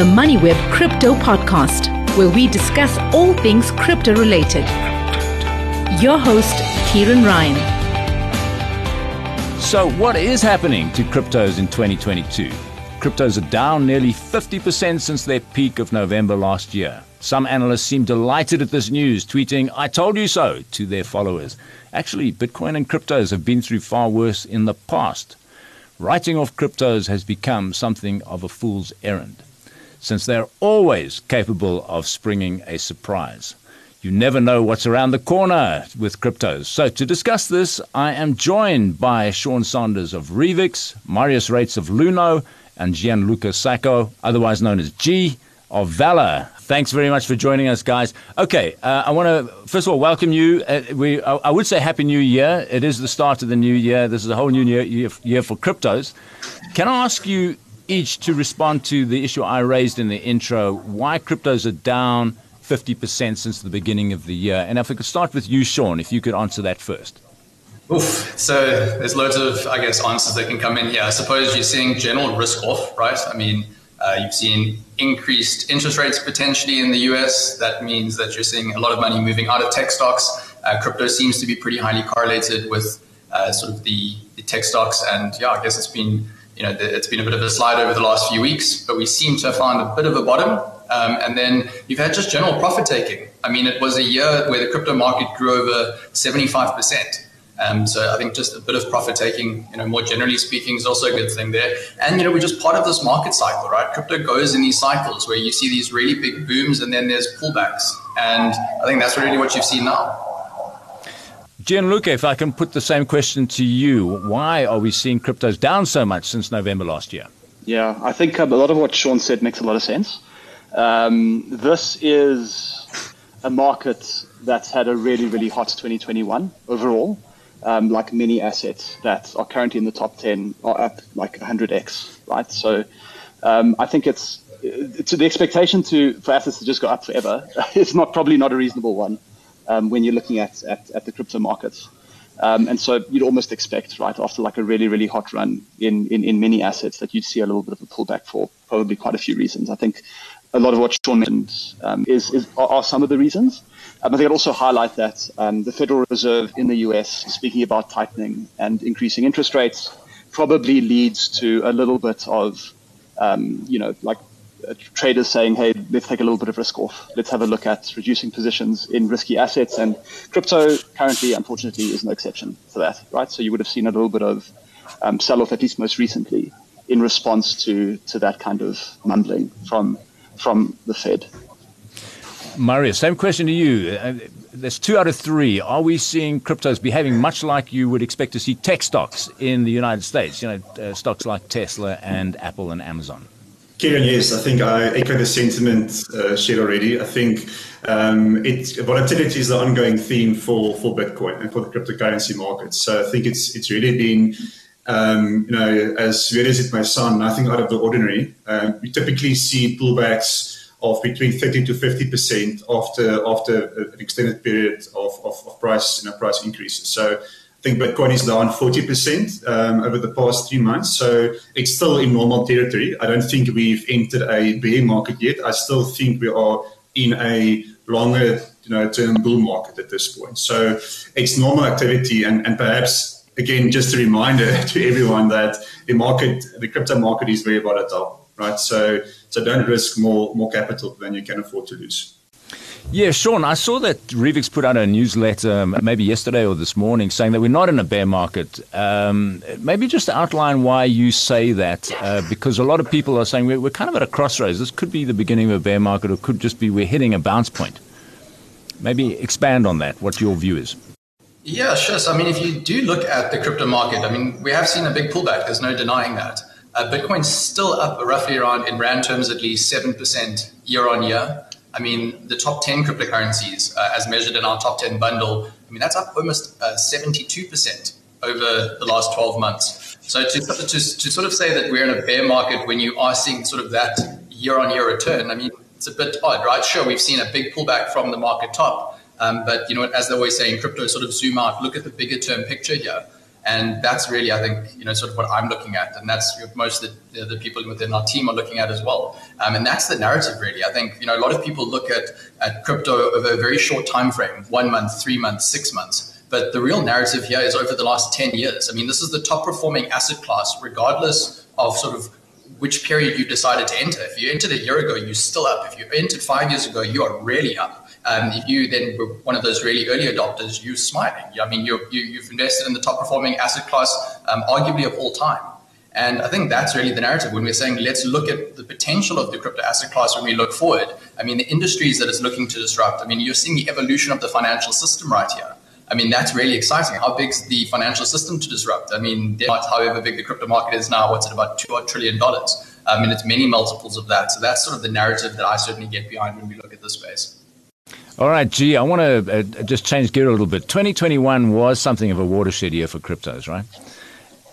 the MoneyWeb Crypto Podcast, where we discuss all things crypto related. Your host, Ciaran Ryan. So, what is happening to cryptos in 2022? Cryptos are down nearly 50% since their peak of November last year. Some analysts seem delighted at this news, tweeting, I told you so, to their followers. Actually, Bitcoin and cryptos have been through far worse in the past. Writing off cryptos has become something of a fool's errand, since they're always capable of springing a surprise. You never know what's around the corner with cryptos. So, to discuss this, I am joined by Sean Sanders of Revix, Marius Reitz of Luno, and Gianluca Sacco, otherwise known as G, of VALR. Thanks very much for joining us, guys. Okay, uh, I want to first of all welcome you. Uh, we, I, I, would say Happy New Year. It is the start of the new year. This is a whole new year, year, year for cryptos. Can I ask you each to respond to the issue I raised in the intro? Why cryptos are down 50% since the beginning of the year? And if I could start with you, Sean, if you could answer that first. Oof. So there's loads of, I guess, answers that can come in here. I suppose you're seeing general risk off, right? I mean, uh, you've seen increased interest rates potentially in the US. That means that you're seeing a lot of money moving out of tech stocks. Uh, crypto seems to be pretty highly correlated with uh, sort of the, the tech stocks. And yeah, I guess it's been, you know, it's been a bit of a slide over the last few weeks, but we seem to have found a bit of a bottom. Um, and then you've had just general profit taking. I mean, it was a year where the crypto market grew over 75%. Um, so I think just a bit of profit taking, you know, more generally speaking, is also a good thing there. And you know, we're just part of this market cycle, right? Crypto goes in these cycles where you see these really big booms and then there's pullbacks, and I think that's really what you've seen now. Gianluca, if I can put the same question to you, why are we seeing cryptos down so much since November last year? Yeah, I think um, a lot of what Sean said makes a lot of sense. Um, this is a market that's had a really, really hot 2021 overall um, like many assets that are currently in the top 10 are up like 100x, right? So um, I think it's to the expectation to for assets to just go up forever is not probably not a reasonable one um, when you're looking at, at, at the crypto markets. Um, and so you'd almost expect, right, after like a really, really hot run in, in, in many assets that you'd see a little bit of a pullback for probably quite a few reasons. I think a lot of what Sean mentioned um, is, is are, some of the reasons. Um, I think I'd also highlight that um, the Federal Reserve in the US, speaking about tightening and increasing interest rates, probably leads to a little bit of, um, you know, like traders saying, hey, let's take a little bit of risk off. Let's have a look at reducing positions in risky assets. And crypto currently, unfortunately, is no exception to that, right? So you would have seen a little bit of um, sell off, at least most recently, in response to, to that kind of mumbling from, from the Fed. Maria, same question to you. Uh, there's two out of three. Are we seeing cryptos behaving much like you would expect to see tech stocks in the United States? You know, uh, stocks like Tesla and Apple and Amazon. Ciaran, yes, I think I echo the sentiment uh, shared already. I think um, it, volatility is the ongoing theme for, for Bitcoin and for the cryptocurrency market. So I think it's it's really been, um, you know, as weird as it may sound, nothing out of the ordinary. Um, we typically see pullbacks of between 30 to 50 percent after after an extended period of, of, of, price you know price increases. So I think Bitcoin is down 40 percent um, over the past three months. So it's still in normal territory. I don't think we've entered a bear market yet. I still think we are in a longer you know term bull market at this point. So it's normal activity and, and perhaps again just a reminder to everyone that the market the crypto market is very volatile right? So so don't risk more more capital than you can afford to lose. Yeah, Sean, I saw that Revix put out a newsletter maybe yesterday or this morning saying that we're not in a bear market. Um, maybe just outline why you say that, uh, because a lot of people are saying we're, we're kind of at a crossroads. This could be the beginning of a bear market, or could just be we're hitting a bounce point. Maybe expand on that, what your view is. Yeah, sure. So, I mean, if you do look at the crypto market, I mean, we have seen a big pullback. There's no denying that. Uh, Bitcoin's still up roughly around, in Rand terms, at least 7% year on year. I mean, the top 10 cryptocurrencies, uh, as measured in our top 10 bundle, I mean, that's up almost uh, 72% over the last 12 months. So to, to, to sort of say that we're in a bear market when you are seeing sort of that year on year return, I mean, it's a bit odd, right? Sure, we've seen a big pullback from the market top. Um, but, you know, as they always say in crypto, sort of zoom out, look at the bigger term picture here. And that's really, I think, you know, sort of what I'm looking at, and that's most of the, the people within our team are looking at as well. Um, and that's the narrative, really. I think you know a lot of people look at at crypto over a very short time frame, one month, three months, six months. But the real narrative here is over the last 10 years. I mean, this is the top performing asset class, regardless of sort of which period you decided to enter. If you entered a year ago, you're still up. If you entered five years ago, you are really up. Um, if you then were one of those really early adopters, you're smiling. I mean, you have you, invested in the top performing asset class, um, arguably of all time. And I think that's really the narrative when we're saying let's look at the potential of the crypto asset class when we look forward. I mean, the industries that it's looking to disrupt. I mean, you're seeing the evolution of the financial system right here. I mean, that's really exciting. How big is the financial system to disrupt? I mean, however big the crypto market is now, what's it about $2 trillion? I mean, it's many multiples of that. So that's sort of the narrative that I certainly get behind when we look at this space. All right, G, I want to uh, just change gear a little bit. 2021 was something of a watershed year for cryptos, right?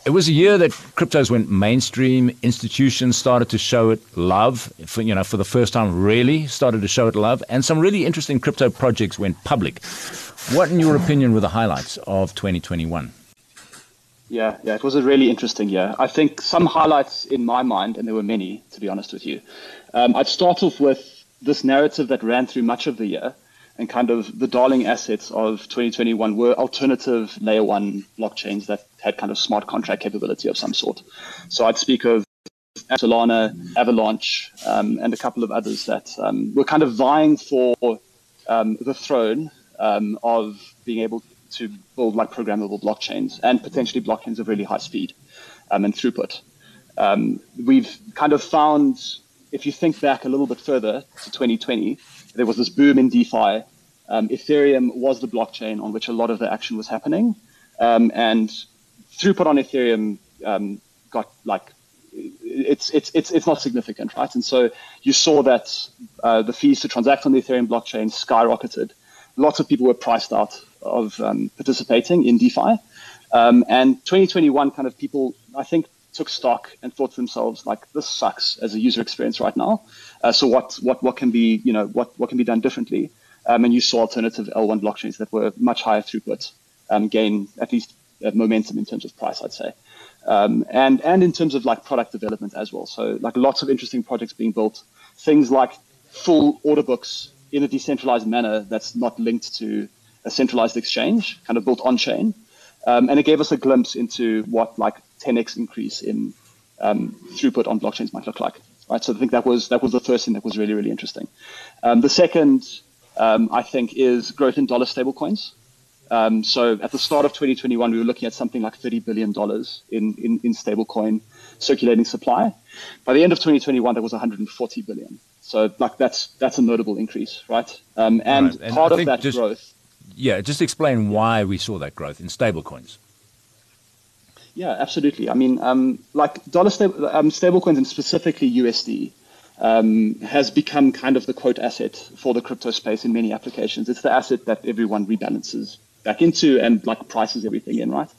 It was a year that cryptos went mainstream. Institutions started to show it love, for, you know, for the first time, really started to show it love, and some really interesting crypto projects went public. What, in your opinion, were the highlights of 2021? Yeah, yeah, it was a really interesting year. I think some highlights in my mind, and there were many, to be honest with you. Um, I'd start off with this narrative that ran through much of the year, and kind of the darling assets of 2021 were alternative layer one blockchains that had kind of smart contract capability of some sort. So I'd speak of Solana, Avalanche, um, and a couple of others that um, were kind of vying for um, the throne um, of being able to build like programmable blockchains and potentially blockchains of really high speed um, and throughput. Um, we've kind of found, if you think back a little bit further to 2020, there was this boom in DeFi. Um, Ethereum was the blockchain on which a lot of the action was happening, um, and throughput on Ethereum um, got like it's it's it's it's not significant, right? And so you saw that uh, the fees to transact on the Ethereum blockchain skyrocketed lots of people were priced out of um, participating in DeFi. Um, and 2021 kind of people, I think, took stock and thought to themselves, like, this sucks as a user experience right now. Uh, so what, what, what can be, you know, what, what can be done differently? Um, and you saw alternative L1 blockchains that were much higher throughput um, gain at least uh, momentum in terms of price, I'd say. Um, and, and in terms of like product development as well. So like lots of interesting projects being built, things like full order books in a decentralized manner that's not linked to a centralized exchange, kind of built on chain. Um, and it gave us a glimpse into what like 10x increase in um, throughput on blockchains might look like. Right. So I think that was that was the first thing that was really really interesting. Um, the second, um, I think, is growth in dollar stablecoins. Um, so at the start of 2021, we were looking at something like 30 billion dollars in, in in stablecoin circulating supply. By the end of 2021, there was 140 billion. So like that's that's a notable increase, right? Um, and, right. and, part of that just, growth. Yeah, just explain why we saw that growth in stablecoins. Yeah, absolutely. I mean, um, like dollar um, stablecoins and specifically USD um, has become kind of the quote asset for the crypto space in many applications. It's the asset that everyone rebalances back into and like prices everything in, right?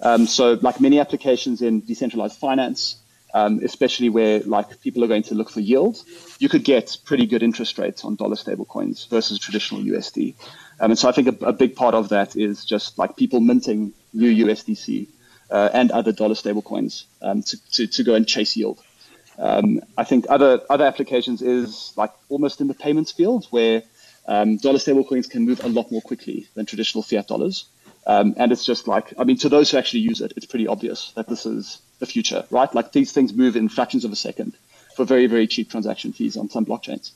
Um, so like many applications in decentralized finance, um, especially where like people are going to look for yield, you could get pretty good interest rates on dollar stablecoins versus traditional USD. Um, and so I think a, a, big part of that is just like people minting new USDC uh, and other dollar stablecoins um, to, to, to go and chase yield. Um, I think other other applications is like almost in the payments field where um, dollar stablecoins can move a lot more quickly than traditional fiat dollars. Um, and it's just like, I mean, to those who actually use it, it's pretty obvious that this is the future, right? Like these things move in fractions of a second for very, very cheap transaction fees on some blockchains.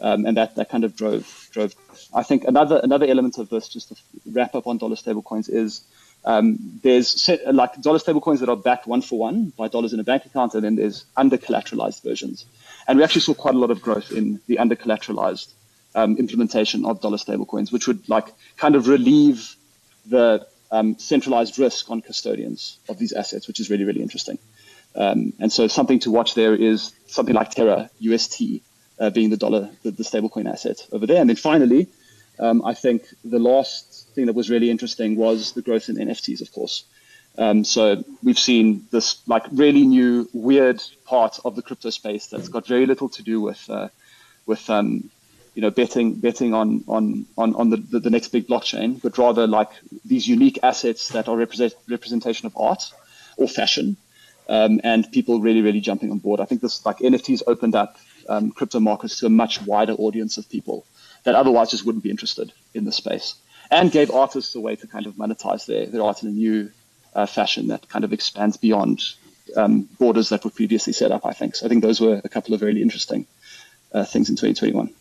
Um, and that, that kind of drove drove. I think another another element of this, just to wrap up on dollar stablecoins, is um, there's like dollar stablecoins that are backed one for one by dollars in a bank account, and then there's under collateralized versions. And we actually saw quite a lot of growth in the under collateralized um, implementation of dollar stablecoins, which would like kind of relieve the um, centralized risk on custodians of these assets, which is really, really interesting. Um, and so something to watch there is something like Terra UST uh, being the dollar, the, the stablecoin asset over there. And then finally, um, I think the last thing that was really interesting was the growth in NFTs, of course. Um, so we've seen this like really new, weird part of the crypto space that's got very little to do with uh, with um, you know, betting betting on on on, on the, the, the next big blockchain, but rather like these unique assets that are represent, representation of art or fashion, um, and people really really jumping on board. I think this like NFTs opened up um, crypto markets to a much wider audience of people that otherwise just wouldn't be interested in the space, and gave artists a way to kind of monetize their their art in a new uh, fashion that kind of expands beyond um, borders that were previously set up. I think so. I think those were a couple of really interesting uh, things in 2021.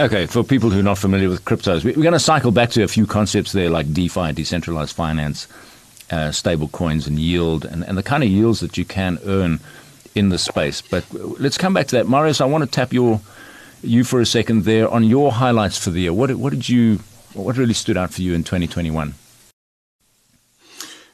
Okay, for people who are not familiar with cryptos, we're going to cycle back to a few concepts there like DeFi, decentralized finance, uh, stable coins, and yield, and, and the kind of yields that you can earn in the space. But let's come back to that. Marius, I want to tap your you for a second there on your highlights for the year. What, what did you, what really stood out for you in 2021?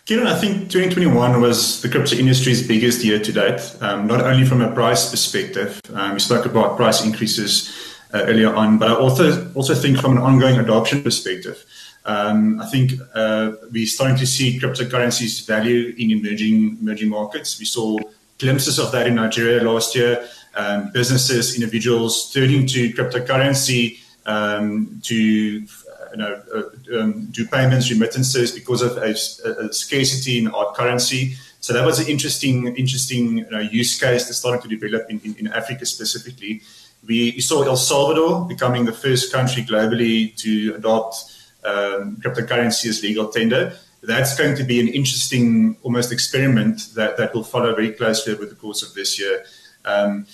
Ciaran, I think 2021 was the crypto industry's biggest year to date, um, not only from a price perspective. Um, we spoke about price increases uh, earlier on, but I also also think from an ongoing adoption perspective. Um, I think uh, we're starting to see cryptocurrencies value in emerging emerging markets. We saw glimpses of that in Nigeria last year. Um, businesses, individuals turning to cryptocurrency um, to you know, uh, um, do payments, remittances because of a, a, scarcity in our currency. So that was an interesting, interesting you know, use case that started to develop in, in, in Africa specifically. We saw El Salvador becoming the first country globally to adopt um, cryptocurrency as legal tender. That's going to be an interesting, almost experiment that, that will follow very closely over the course of this year. Um,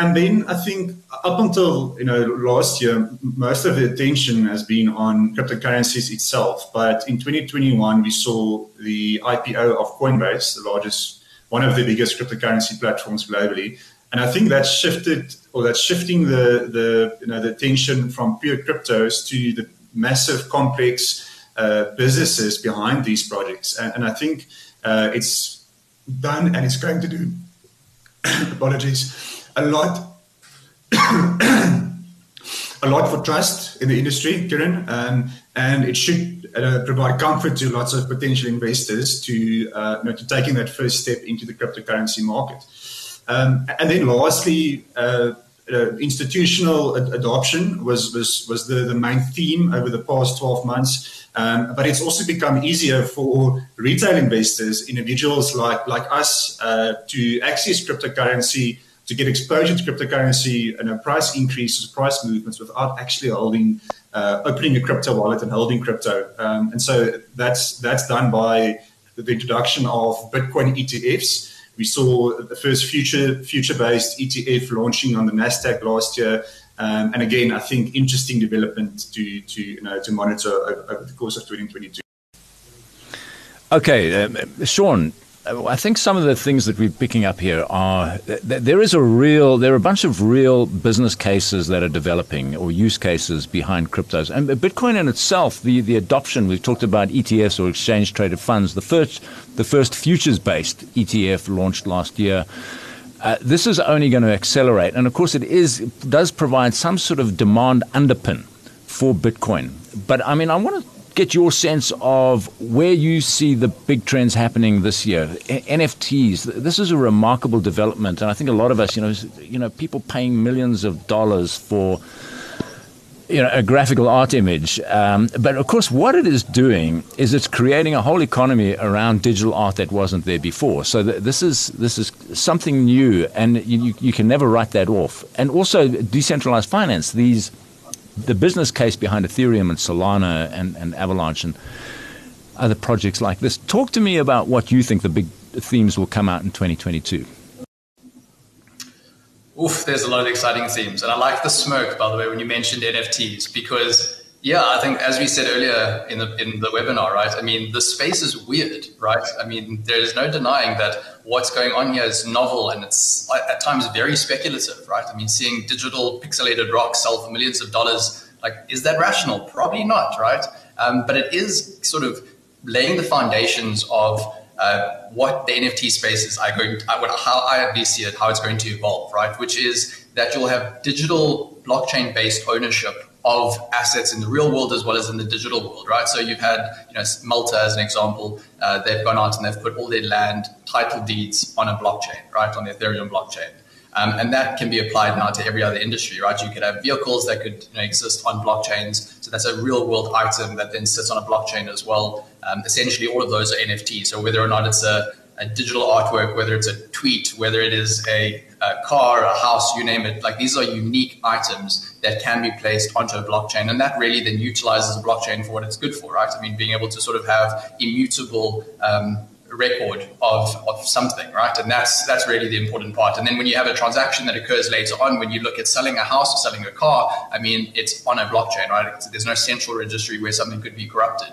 and then I think up until you know last year, most of the attention has been on cryptocurrencies itself. But in 2021, we saw the IPO of Coinbase, the largest, one of the biggest cryptocurrency platforms globally, and I think that's shifted or that's shifting the the you know the attention from pure cryptos to the massive complex uh, businesses behind these projects. And, and I think uh, it's done and it's going to do. Apologies a lot a lot for trust in the industry Ciaran um, and it should uh, provide comfort to lots of potential investors to uh, you know, to taking that first step into the cryptocurrency market um, and then lastly, uh, uh, institutional ad- adoption was, was, was the, the main theme over the past 12 months. Um, but it's also become easier for retail investors, individuals like, like us, uh, to access cryptocurrency, to get exposure to cryptocurrency and a price increases, price movements without actually holding, uh, opening a crypto wallet and holding crypto. Um, and so that's, that's done by the introduction of Bitcoin ETFs. We saw the first future future based ETF launching on the Nasdaq last year, um, and again, I think interesting development to to you know to monitor over, over the course of 2022. Okay, um, Sean, I think some of the things that we're picking up here are there is a real, there are a bunch of real business cases that are developing or use cases behind cryptos. And Bitcoin in itself, the, the adoption, we've talked about ETFs or exchange traded funds. The first, the first futures based ETF launched last year. Uh, this is only going to accelerate. And of course, it is, it does provide some sort of demand underpin for Bitcoin. But I mean, I want to get your sense of where you see the big trends happening this year. NFTs. This is a remarkable development, and I think a lot of us, you know, you know, people paying millions of dollars for. You know, a graphical art image. Um, but of course, what it is doing is it's creating a whole economy around digital art that wasn't there before. So th- this is this is something new, and you, you can never write that off. And also, decentralized finance. These the business case behind Ethereum and Solana and, and Avalanche and other projects like this. Talk to me about what you think the big themes will come out in 2022. Oof, there's a lot of exciting themes. And I like the smoke, by the way, when you mentioned NFTs, because yeah, I think as we said earlier in the in the webinar, right? I mean, the space is weird, right? I mean, there's no denying that what's going on here is novel and it's at times very speculative, right? I mean, seeing digital pixelated rocks sell for millions of dollars, like, is that rational? Probably not, right? Um, but it is sort of laying the foundations of uh, what the NFT spaces are going, to, how I at least see it, how it's going to evolve, right? Which is that you'll have digital blockchain based ownership of assets in the real world as well as in the digital world, right? So you've had, you know, Malta as an example. Uh, they've gone out and they've put all their land title deeds on a blockchain, right, on the Ethereum blockchain. Um, and that can be applied now to every other industry, right? You could have vehicles that could you know, exist on blockchains. So that's a real world item that then sits on a blockchain as well. Um, essentially, all of those are NFTs. So whether or not it's a, a digital artwork, whether it's a tweet, whether it is a, a, car, a house, you name it, like these are unique items that can be placed onto a blockchain. And that really then utilizes a blockchain for what it's good for, right? I mean, being able to sort of have immutable um, record of, of something, right? And that's that's really the important part. And then when you have a transaction that occurs later on, when you look at selling a house or selling a car, I mean, it's on a blockchain, right? There's no central registry where something could be corrupted.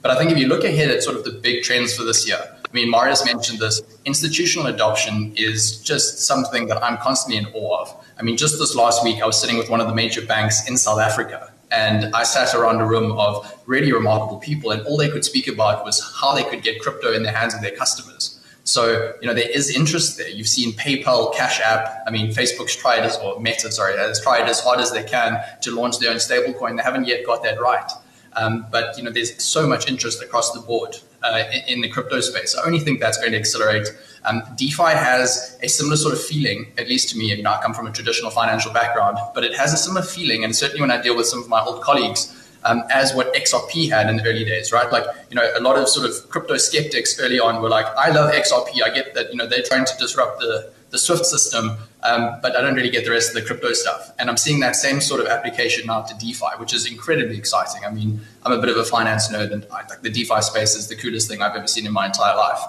But I think if you look ahead at sort of the big trends for this year, I mean, Marius mentioned this. Institutional adoption is just something that I'm constantly in awe of. I mean, just this last week, I was sitting with one of the major banks in South Africa, and I sat around a room of really remarkable people, and all they could speak about was how they could get crypto in the hands of their customers. So, you know, there is interest there. You've seen PayPal, Cash App. I mean, Facebook's tried as, or Meta, sorry, has tried as hard as they can to launch their own stablecoin. They haven't yet got that right. Um, but you know, there's so much interest across the board uh, in, the crypto space. I only think that's going to accelerate. Um, DeFi has a similar sort of feeling, at least to me. Know, I come from a traditional financial background, but it has a similar feeling, and certainly when I deal with some of my old colleagues. Um, as what XRP had in the early days, right? Like, you know, a lot of sort of crypto skeptics early on were like, I love XRP. I get that, you know, they're trying to disrupt the, the Swift system, um, but I don't really get the rest of the crypto stuff. And I'm seeing that same sort of application now to DeFi, which is incredibly exciting. I mean, I'm a bit of a finance nerd, and I, like the DeFi space is the coolest thing I've ever seen in my entire life.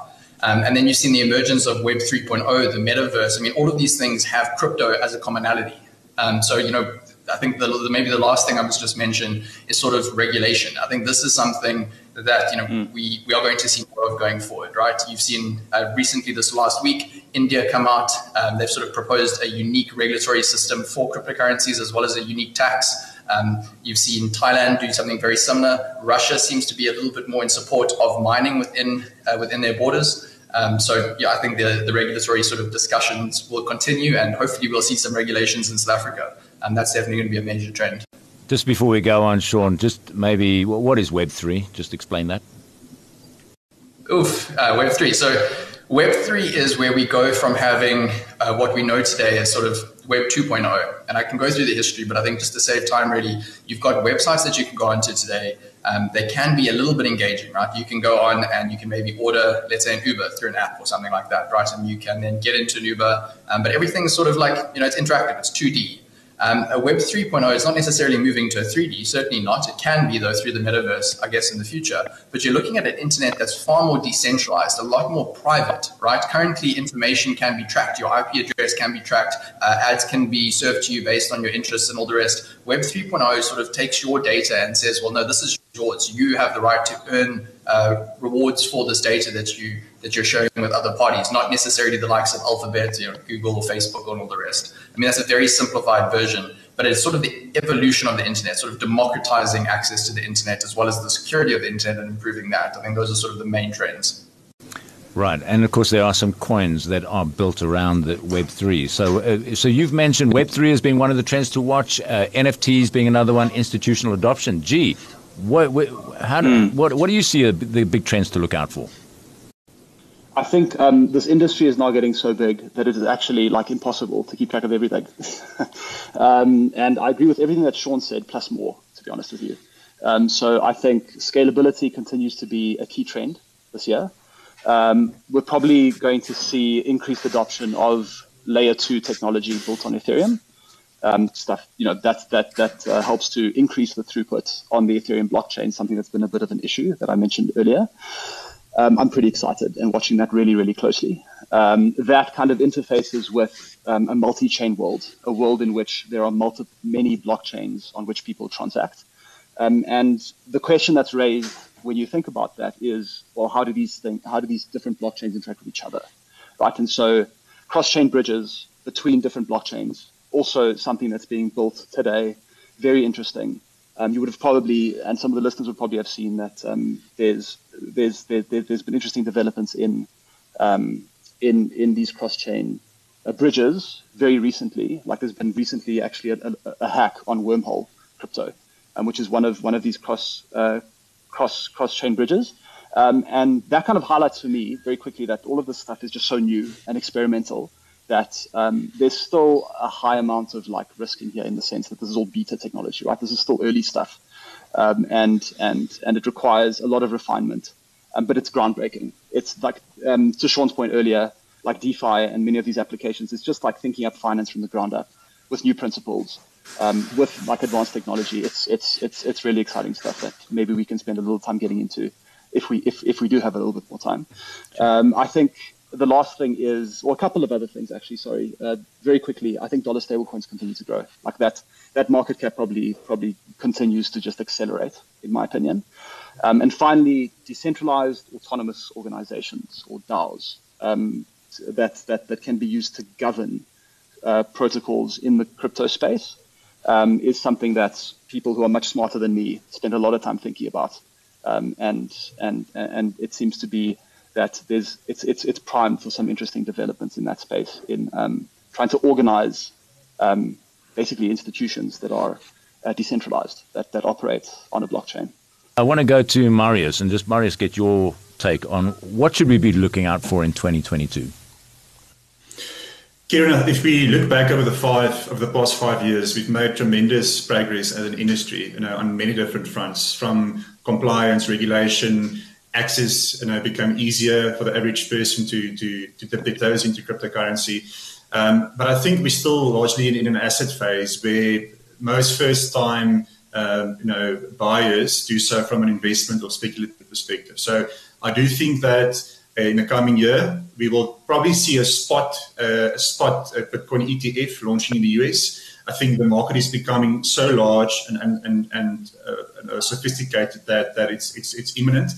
Um, and then you've seen the emergence of Web 3.0, the metaverse. I mean, all of these things have crypto as a commonality. Um, so, you know, I think the, the, maybe the last thing I was just mentioned is sort of regulation. I think this is something that you know mm. we, we are going to see more of going forward, right? You've seen uh, recently this last week India come out. Um, they've sort of proposed a unique regulatory system for cryptocurrencies as well as a unique tax. Um, you've seen Thailand do something very similar. Russia seems to be a little bit more in support of mining within uh, within their borders. Um, so yeah, I think the, the regulatory sort of discussions will continue, and hopefully we'll see some regulations in South Africa. And that's definitely going to be a major trend. Just before we go on, Sean, just maybe what is Web three? Just explain that. Oof, uh, Web three. So Web3 is where we go from having uh, what we know today as sort of Web 2.0. And I can go through the history, but I think just to save time, really, you've got websites that you can go onto today. Um, they can be a little bit engaging, right? You can go on and you can maybe order, let's say, an Uber through an app or something like that, right? And you can then get into an Uber. Um, but everything's sort of like, you know, it's interactive, it's 2D. Um, a Web 3.0 is not necessarily moving to a 3D, certainly not. It can be, though, through the metaverse, I guess, in the future. But you're looking at an internet that's far more decentralized, a lot more private, right? Currently, information can be tracked, your IP address can be tracked, uh, ads can be served to you based on your interests and all the rest. Web 3.0 sort of takes your data and says, well, no, this is yours. You have the right to earn uh, rewards for this data that you that you're sharing with other parties, not necessarily the likes of Alphabet, you know, Google or Facebook and all the rest. I mean, that's a very simplified version, but it's sort of the evolution of the internet, sort of democratizing access to the internet as well as the security of the internet and improving that. I think those are sort of the main trends. Right, and of course there are some coins that are built around the Web three. So, uh, so you've mentioned Web three as being one of the trends to watch, uh, NFTs being another one, institutional adoption. G, what, what how do, mm. what, what do you see the big trends to look out for? I think um, this industry is now getting so big that it is actually like impossible to keep track of everything. um, and I agree with everything that Sean said, plus more, to be honest with you. Um, so I think scalability continues to be a key trend this year. Um, we're probably going to see increased adoption of layer two technology built on Ethereum. Um, stuff, you know, that that that uh, helps to increase the throughput on the Ethereum blockchain, something that's been a bit of an issue that I mentioned earlier um, I'm pretty excited and watching that really, really closely. Um, that kind of interfaces with um, a multi-chain world, a world in which there are multi- many blockchains on which people transact. Um, and the question that's raised when you think about that is, well, how do these things, how do these different blockchains interact with each other, right? And so, cross-chain bridges between different blockchains, also something that's being built today, very interesting. Um, you would have probably, and some of the listeners would probably have seen that um, there's there's there, has been interesting developments in um, in in these cross chain uh, bridges very recently. Like there's been recently actually a, a, a hack on Wormhole crypto, um, which is one of one of these cross uh, cross cross chain bridges. Um, and that kind of highlights for me very quickly that all of this stuff is just so new and experimental that um, there's still a high amount of like risk in here in the sense that this is all beta technology, right? This is still early stuff, um, and and and it requires a lot of refinement, um, but it's groundbreaking. It's like um, to Sean's point earlier, like DeFi and many of these applications, it's just like thinking up finance from the ground up with new principles. Um, with like advanced technology, it's it's it's it's really exciting stuff that maybe we can spend a little time getting into if we if, if we do have a little bit more time. Um, I think the last thing is, or a couple of other things actually. Sorry, uh, very quickly. I think dollar stablecoins continue to grow. Like that, that market cap probably probably continues to just accelerate, in my opinion. Um, and finally, decentralized autonomous organizations or DAOs um, that that that can be used to govern uh, protocols in the crypto space um, is something that people who are much smarter than me spend a lot of time thinking about. Um, and and and it seems to be that there's it's it's it's primed for some interesting developments in that space in um, trying to organize um, basically institutions that are uh, decentralized that that operate on a blockchain. I want to go to Marius and just Marius get your take on what should we be looking out for in 2022. Ciaran, if we look back over the five of the past five years, we've made tremendous progress as an industry, you know, on many different fronts, from compliance, regulation, access, you know, become easier for the average person to to to dip toes into cryptocurrency. Um, but I think we're still largely in, in an asset phase where most first-time, um, you know, buyers do so from an investment or speculative perspective. So I do think that in the coming year, we will probably see a spot uh, a spot a Bitcoin ETF launching in the US. I think the market is becoming so large and and and, and uh, sophisticated that that it's it's it's imminent.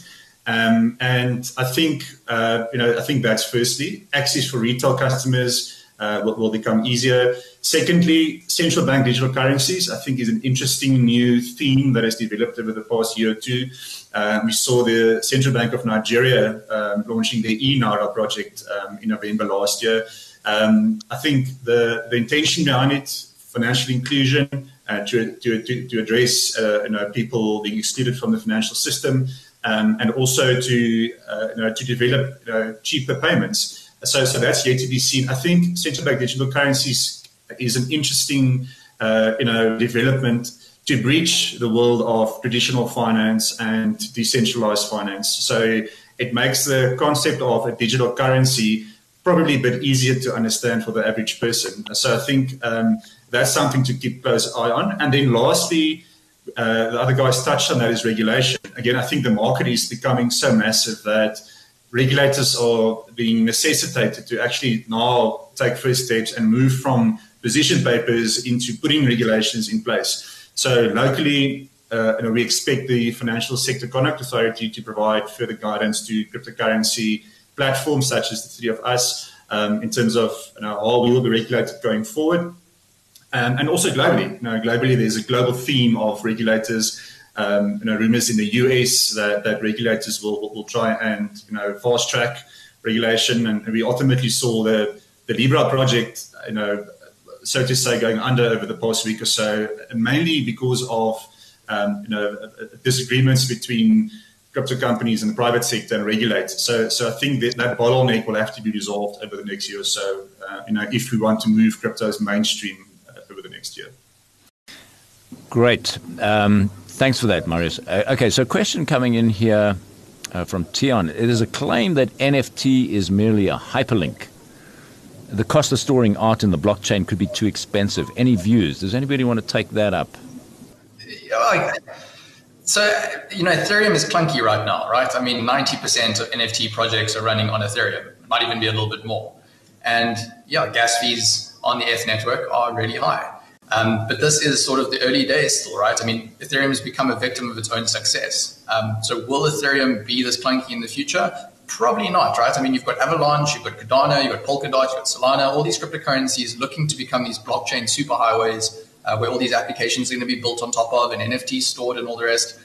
Um, and I think uh, you know I think that's firstly access for retail customers uh, will, will, become easier. Secondly, central bank digital currencies I think is an interesting new theme that has developed over the past year or two. Um, we saw the Central Bank of Nigeria um, launching their e-Naira project um, in November last year. Um, I think the, the intention behind it, financial inclusion, uh, to, to, to, address uh, you know, people being excluded from the financial system, um, and also to uh, you know, to develop you know, cheaper payments. So, so that's yet to be seen. I think central bank digital currencies is an interesting uh, you know development to breach the world of traditional finance and decentralized finance. So it makes the concept of a digital currency probably a bit easier to understand for the average person. So I think um, that's something to keep close eye on. And then lastly, uh, the other guys touched on that is regulation. Again, I think the market is becoming so massive that regulators are being necessitated to actually now take first steps and move from position papers into putting regulations in place. So locally, uh, you know, we expect the Financial Sector Conduct Authority to provide further guidance to cryptocurrency platforms such as the three of us um, in terms of you know, how we will be regulated going forward. Um, and also globally, you know, globally, there's a global theme of regulators. Um, you know, rumors in the US that, that regulators will, will, try and you know fast track regulation, and we ultimately saw the the Libra project, you know, so to say, going under over the past week or so, mainly because of um, you know disagreements between crypto companies and the private sector and regulators. So, so I think that that bottleneck will have to be resolved over the next year or so. Uh, you know, if we want to move cryptos mainstream over the next year. Great. Um, thanks for that, Marius. Uh, okay, so question coming in here uh, from Tion. It is a claim that NFT is merely a hyperlink the cost of storing art in the blockchain could be too expensive. Any views? Does anybody want to take that up? So, you know, Ethereum is clunky right now, right? I mean, 90% of NFT projects are running on Ethereum, it might even be a little bit more. And yeah, gas fees on the ETH network are really high. Um, but this is sort of the early days still, right? I mean, Ethereum has become a victim of its own success. Um, so will Ethereum be this clunky in the future? Probably not, right? I mean, you've got Avalanche, you've got Cardano, you've got Polkadot, you've got Solana, all these cryptocurrencies looking to become these blockchain superhighways uh, where all these applications are going to be built on top of and NFTs stored and all the rest.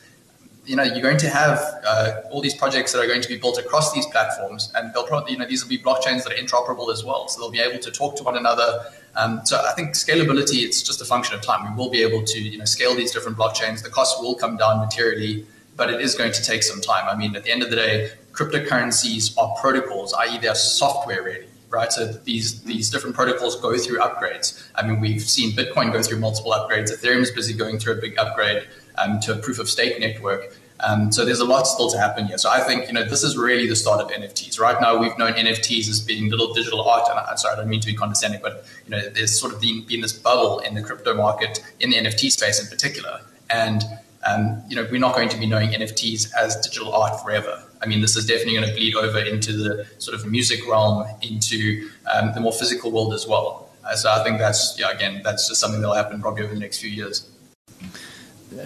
You know, you're going to have uh, all these projects that are going to be built across these platforms, and they'll probably, you know, these will be blockchains that are interoperable as well. So they'll be able to talk to one another. Um, so I think scalability, it's just a function of time. We will be able to, you know, scale these different blockchains. The cost will come down materially, but it is going to take some time. I mean, at the end of the day, cryptocurrencies are protocols, i.e., they're software ready. right? So these these different protocols go through upgrades. I mean, we've seen Bitcoin go through multiple upgrades. Ethereum is busy going through a big upgrade um, to a proof of stake network. Um, so there's a lot still to happen here. So I think you know this is really the start of NFTs. Right now, we've known NFTs as being little digital art, and I'm sorry, I don't mean to be condescending, but you know there's sort of been, been this bubble in the crypto market, in the NFT space in particular, and um, you know we're not going to be knowing NFTs as digital art forever. I mean, this is definitely going to bleed over into the sort of music realm, into um, the more physical world as well. Uh, so I think that's yeah, again, that's just something that'll happen probably over the next few years.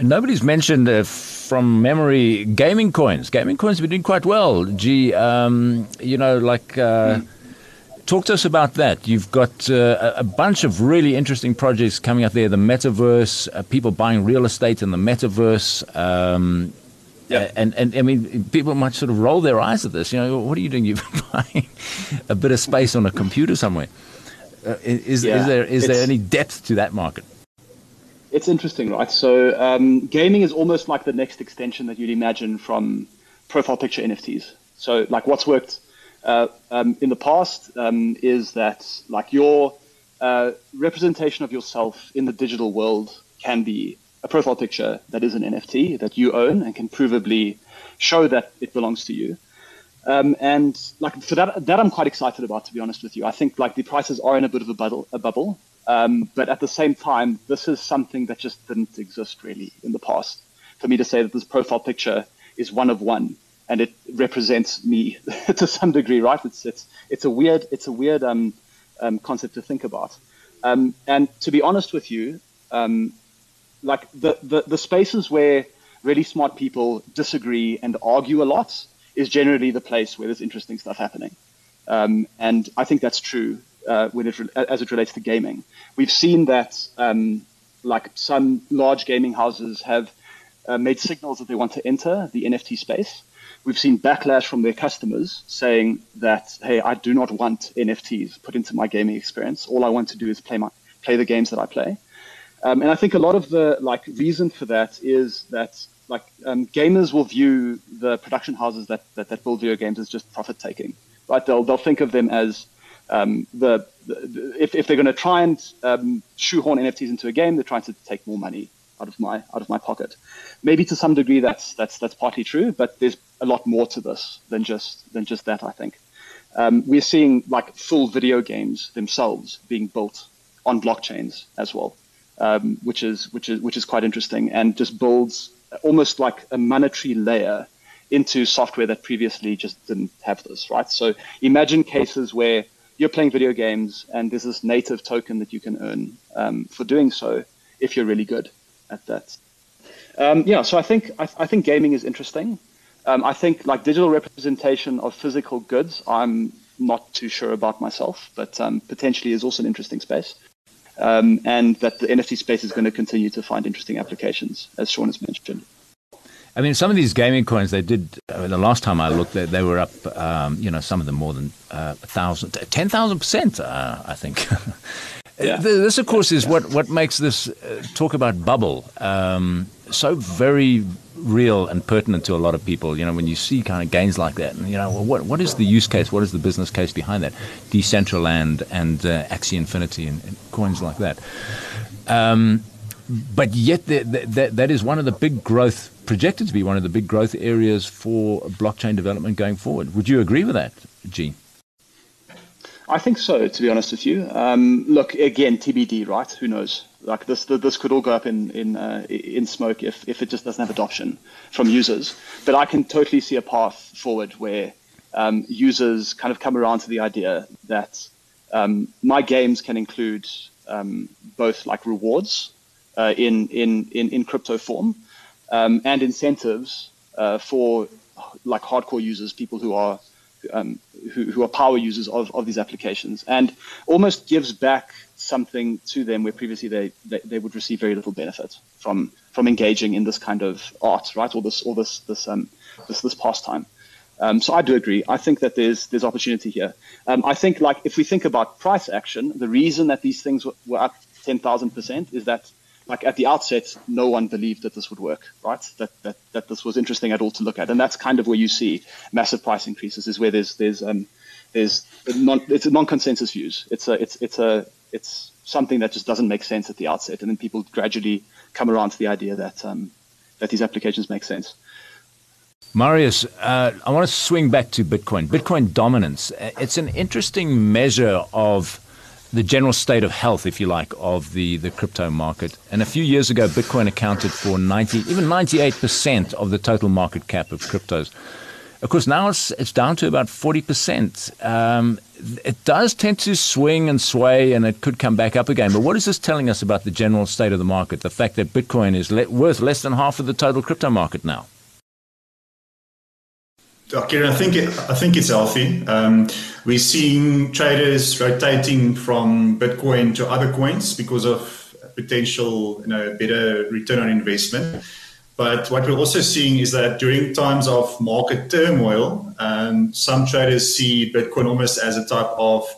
Nobody's mentioned uh, from memory gaming coins. Gaming coins have been doing quite well. G, um, you know, like. Uh, mm. Talk to us about that. You've got uh, a bunch of really interesting projects coming up there. The metaverse, uh, people buying real estate in the metaverse. Um, yeah. And, and I mean, people might sort of roll their eyes at this. You know, what are you doing? You're buying a bit of space on a computer somewhere. Uh, is, yeah, is there is there any depth to that market? It's interesting, right? So um, gaming is almost like the next extension that you'd imagine from profile picture NFTs. So like what's worked uh, um, in the past um, is that like your uh, representation of yourself in the digital world can be a profile picture that is an NFT that you own and can provably show that it belongs to you. Um, and like for that, that I'm quite excited about, to be honest with you. I think like the prices are in a bit of a a bubble. Um, but at the same time, this is something that just didn't exist really in the past. For me to say that this profile picture is one of one and it represents me to some degree, right? It's it's it's a weird it's a weird um, um, concept to think about. Um, and to be honest with you, um, like the, the the spaces where really smart people disagree and argue a lot is generally the place where there's interesting stuff happening. Um, and I think that's true uh, when it as it relates to gaming. We've seen that um, like some large gaming houses have uh, made signals that they want to enter the NFT space. We've seen backlash from their customers saying that, hey, I do not want NFTs put into my gaming experience. All I want to do is play my play the games that I play. Um, and I think a lot of the like reason for that is that like um, gamers will view the production houses that, that, that build video games as just profit taking, right? They'll they'll think of them as um, the, the, if, if they're going to try and um, shoehorn NFTs into a game, they're trying to take more money out of my out of my pocket. Maybe to some degree that's that's that's partly true, but there's a lot more to this than just than just that. I think um, we're seeing like full video games themselves being built on blockchains as well, um, which is which is which is quite interesting and just builds almost like a monetary layer into software that previously just didn't have this, right? So imagine cases where you're playing video games and there's this native token that you can earn um, for doing so if you're really good at that. Um, yeah, so I think I, I, think gaming is interesting. Um, I think like digital representation of physical goods, I'm not too sure about myself, but um, potentially is also an interesting space. Um, and that the NFT space is going to continue to find interesting applications, as Sean has mentioned. I mean, some of these gaming coins, they did, uh, the last time I looked, they, they were up, um, you know, some of them more than uh, 1,000, 10,000%, uh, I think. Yeah. This, of course, is what, what makes this uh, talk about bubble um, so very real and pertinent to a lot of people. You know, when you see kind of gains like that, and you know, well, what what is the use case? What is the business case behind that? Decentraland and uh, Axie Infinity and, and, coins like that. Um, but yet, the, the, that is one of the big growth projected to be one of the big growth areas for blockchain development going forward. Would you agree with that, Gene? I think so, to be honest with you. Um, look, again, TBD, right? Who knows? Like this, this could all go up in in uh, in smoke if if it just doesn't have adoption from users. But I can totally see a path forward where um, users kind of come around to the idea that um, my games can include um, both like rewards uh, in, in in in crypto form um, and incentives uh, for like hardcore users, people who are um, who, who, are power users of, of these applications and almost gives back something to them where previously they, they, they, would receive very little benefit from from engaging in this kind of art, right? Or this or this this um this this pastime. Um, so I do agree. I think that there's there's opportunity here. Um, I think like if we think about price action, the reason that these things were, were up ten thousand percent is that like at the outset, no one believed that this would work, right? That, that, that this was interesting at all to look at. And that's kind of where you see massive price increases is where there's, there's, um, there's non, it's non-consensus views. It's a it's it's a it's something that just doesn't make sense at the outset, and then people gradually come around to the idea that um, that these applications make sense. Marius, uh, I want to swing back to Bitcoin. Bitcoin dominance. It's an interesting measure of the general state of health, if you like, of the, the crypto market. And a few years ago, Bitcoin accounted for 90, even 98% of the total market cap of cryptos. Of course, now it's, it's down to about 40%. Um, it does tend to swing and sway, and it could come back up again. But what is this telling us about the general state of the market? The fact that Bitcoin is le- worth less than half of the total crypto market now? Okay, I think it, I think it's healthy. Um, we're seeing traders rotating from Bitcoin to other coins because of potential, you know, better return on investment. But what we're also seeing is that during times of market turmoil, um, some traders see Bitcoin almost as a type of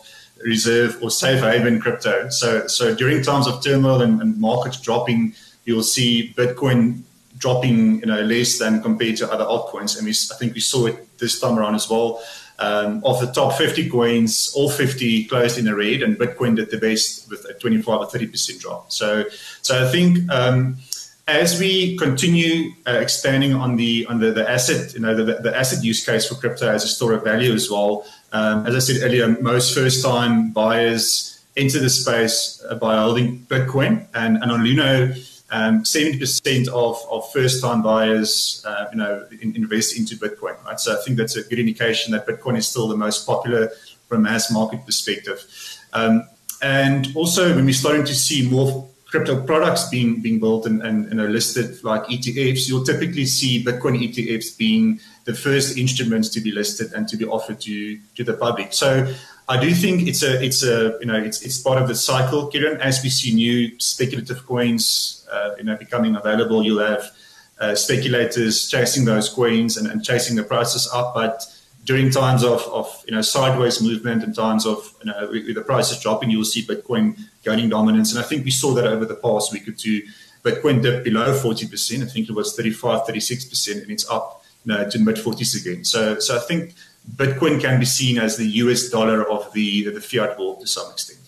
reserve or safe haven crypto. So, so during times of turmoil and, and markets dropping, you'll see Bitcoin dropping, you know, less than compared to other altcoins. And we, I think we saw it this time around as well. Um, of the top 50 coins, all 50 closed in a red, and Bitcoin did the best with a 25 or 30 percent drop. So, so I think. Um, as we continue uh, expanding on the on the, the asset, you know, the, the asset use case for crypto as a store of value as well. Um, as I said earlier, most first-time buyers enter the space uh, by holding Bitcoin, and, and on Luno, um, 70% of, of first-time buyers, uh, you know, in, invest into Bitcoin. Right, so I think that's a good indication that Bitcoin is still the most popular from a mass market perspective. Um, and also, when we're starting to see more crypto products being being built and, and, and are listed like ETFs, you'll typically see Bitcoin ETFs being the first instruments to be listed and to be offered to to the public. So I do think it's a it's a you know it's it's part of the cycle, Ciaran. As we see new speculative coins, uh, you know, becoming available, you'll have uh, speculators chasing those coins and, and chasing the prices up, but during times of, of you know sideways movement and times of you know with the prices dropping, you will see Bitcoin gaining dominance. And I think we saw that over the past week or two. Bitcoin dipped below 40%. I think it was 35, 36%, and it's up you know, to mid 40s again. So, so I think Bitcoin can be seen as the US dollar of the, the fiat world to some extent.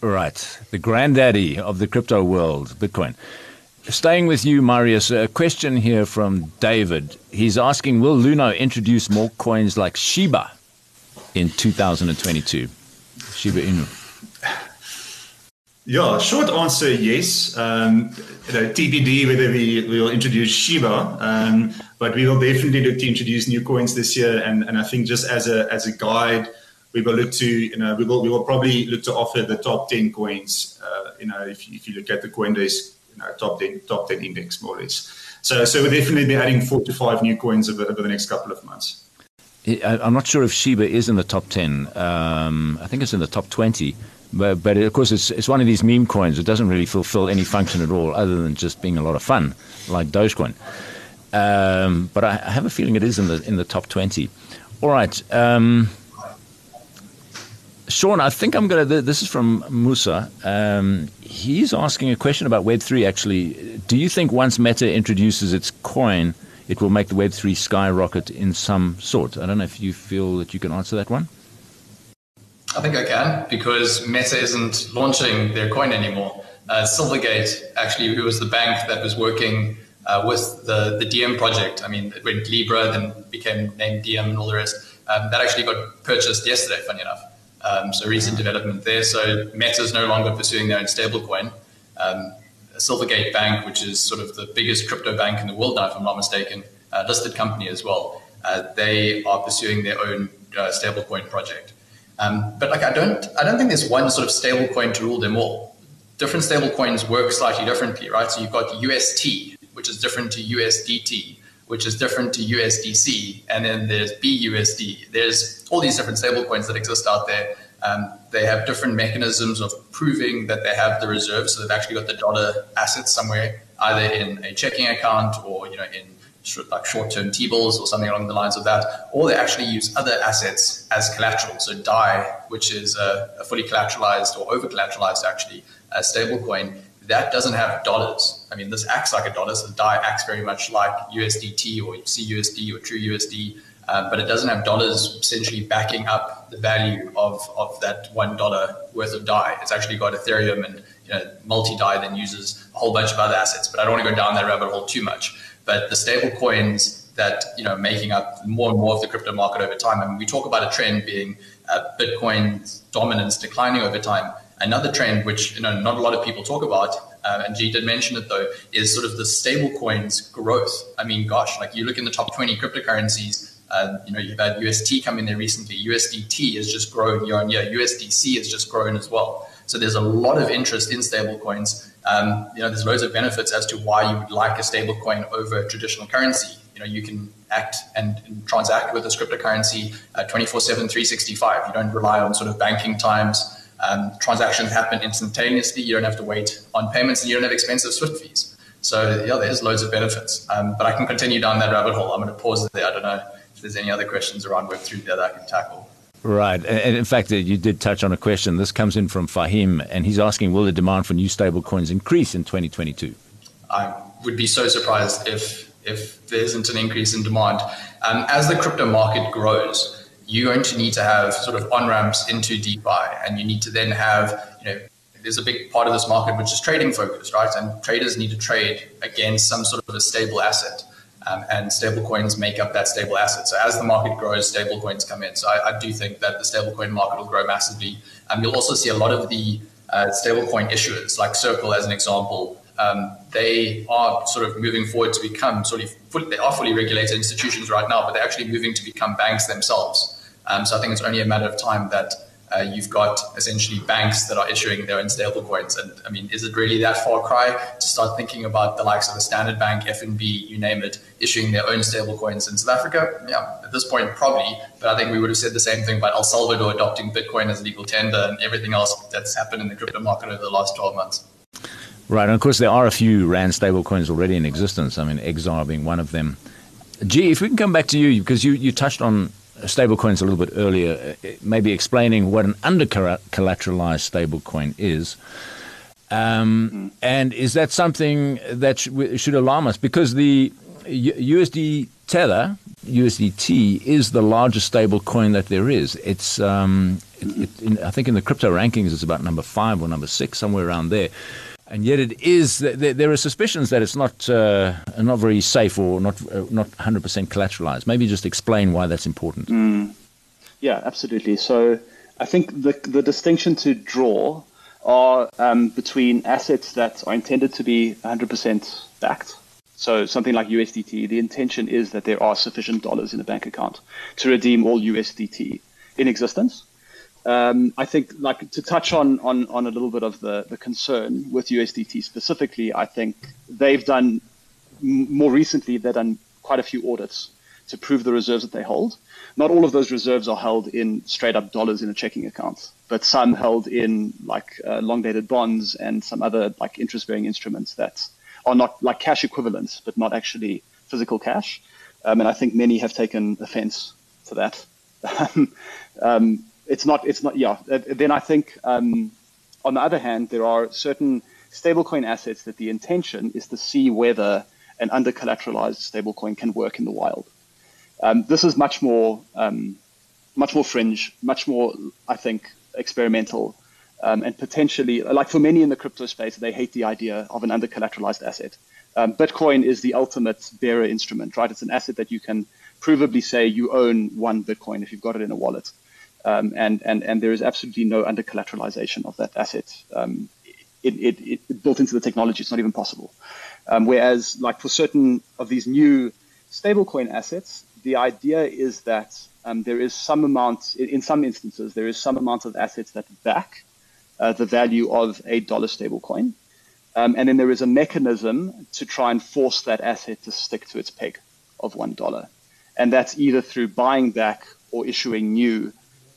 Right. The granddaddy of the crypto world, Bitcoin. Staying with you, Marius, a question here from David. He's asking Will Luno introduce more coins like Shiba in 2022? Shiba Inu. Yeah, short answer yes. Um, you know, TBD whether we will introduce Shiba, um, but we will definitely look to introduce new coins this year. And, and I think just as a as a guide, we will look to you know we will we will probably look to offer the top ten coins. Uh, you know, if you, if you look at the Coinbase you know, top 10, top 10 index, more or less. So, so we'll definitely be adding four to five new coins over, over the next couple of months. I'm not sure if Shiba is in the top 10. Um, I think it's in the top 20. But, but of course, it's, it's one of these meme coins. It doesn't really fulfill any function at all other than just being a lot of fun, like Dogecoin. Um, but I, I, have a feeling it is in the, in the top 20. All right. Um, Sean, I think I'm going to. This is from Musa. Um, he's asking a question about Web3, actually. Do you think once Meta introduces its coin, it will make the Web3 skyrocket in some sort? I don't know if you feel that you can answer that one. I think I can because Meta isn't launching their coin anymore. Uh, Silvergate, actually, who was the bank that was working uh, with the, the Diem project, I mean, it went Libra, then became named Diem and all the rest, um, that actually got purchased yesterday, funny enough. Um, so recent development there. So Meta is no longer pursuing their own stablecoin. Um, Silvergate Bank, which is sort of the biggest crypto bank in the world now, if I'm not mistaken, uh, listed company as well. Uh, they are pursuing their own uh, stablecoin project. Um, but like I don't, I don't think there's one sort of stablecoin to rule them all. Different stablecoins work slightly differently, right? So you've got UST, which is different to USDT which is different to USDC, and then there's BUSD. There's all these different stablecoins that exist out there. Um, they have different mechanisms of proving that they have the reserves, so they've actually got the dollar assets somewhere, either in a checking account or you know in like short-term T-bills or something along the lines of that, or they actually use other assets as collateral. So DAI, which is a, a fully collateralized or over-collateralized actually a stablecoin, that doesn't have dollars. I mean, this acts like a dollar, so DAI acts very much like USDT or CUSD or TrueUSD, uh, but it doesn't have dollars essentially backing up the value of, of that one dollar worth of Dai. It's actually got Ethereum and you know multi Dai then uses a whole bunch of other assets. But I don't want to go down that rabbit hole too much. But the stable coins that you know making up more and more of the crypto market over time. I mean, we talk about a trend being uh, Bitcoin's dominance declining over time. Another trend, which you know not a lot of people talk about, uh, and G did mention it though, is sort of the stablecoins growth. I mean, gosh, like you look in the top 20 cryptocurrencies, uh, you know, you've had UST come in there recently. USDT has just grown year on year. USDC has just grown as well. So there's a lot of interest in stablecoins. Um, you know, there's loads of benefits as to why you would like a stablecoin over a traditional currency. You know, you can act and, and transact with this cryptocurrency uh, 24 7, 365. You don't rely on sort of banking times. Um, transactions happen instantaneously. You don't have to wait on payments and you don't have expensive SWIFT fees. So, yeah, there's loads of benefits. Um, but I can continue down that rabbit hole. I'm going to pause there. I don't know if there's any other questions around Web3 that I can tackle. Right. And in fact, uh, you did touch on a question. This comes in from Fahim, and he's asking Will the demand for new stablecoins increase in 2022? I would be so surprised if, if there isn't an increase in demand. Um, as the crypto market grows, you're going to need to have sort of on ramps into DeFi, and you need to then have, you know, there's a big part of this market which is trading focused, right? And traders need to trade against some sort of a stable asset. Um, and stablecoins make up that stable asset. So as the market grows, stablecoins come in. So I, I do think that the stablecoin market will grow massively. Um, you'll also see a lot of the uh, stablecoin issuers, like Circle as an example. Um, they are sort of moving forward to become sort of fully, they are fully regulated institutions right now, but they're actually moving to become banks themselves. Um, so I think it's only a matter of time that uh, you've got essentially banks that are issuing their own stablecoins. And I mean, is it really that far cry to start thinking about the likes of the Standard Bank, FNB, you name it, issuing their own stablecoins in South Africa? Yeah, at this point, probably. But I think we would have said the same thing about El Salvador adopting Bitcoin as legal tender and everything else that's happened in the crypto market over the last 12 months. Right, and of course there are a few Rand stablecoins already in existence. I mean, XR being one of them. G, if we can come back to you, because you, you touched on stablecoins a little bit earlier, uh, maybe explaining what an under collateralized stablecoin is. Um. And is that something that sh- should alarm us? Because the U- USD Tether, USDT, is the largest stablecoin that there is. It's, um, it, it, in, I think, in the crypto rankings, it's about number five or number six, somewhere around there and yet it is. There are suspicions that it's not uh, not very safe or not uh, not 100% collateralized. Maybe just explain why that's important. Mm. Yeah, absolutely. So I think the the distinction to draw are um, between assets that are intended to be 100% backed. So something like USDT, the intention is that there are sufficient dollars in a bank account to redeem all USDT in existence. Um, I think, like to touch on, on on a little bit of the the concern with USDT specifically, I think they've done more recently they've done quite a few audits to prove the reserves that they hold. Not all of those reserves are held in straight up dollars in a checking account, but some held in like uh, long dated bonds and some other like interest bearing instruments that are not like cash equivalents, but not actually physical cash. Um, and I think many have taken offense to that. um, it's not it's not yeah. Uh, then I think um, on the other hand, there are certain stablecoin assets that the intention is to see whether an under collateralized stablecoin can work in the wild. Um, this is much more um, much more fringe, much more I think experimental. Um, and potentially, like for many in the crypto space, they hate the idea of an under collateralized asset. Um, Bitcoin is the ultimate bearer instrument, right? It's an asset that you can provably say you own one Bitcoin if you've got it in a wallet. Um, and, and, and there is absolutely no under collateralization of that asset. Um, it, it, it, built into the technology, it's not even possible. Um, whereas, like for certain of these new stablecoin assets, the idea is that um, there is some amount, in some instances, there is some amount of assets that back uh, the value of a dollar stablecoin. Um, and then there is a mechanism to try and force that asset to stick to its peg of $1. And that's either through buying back or issuing new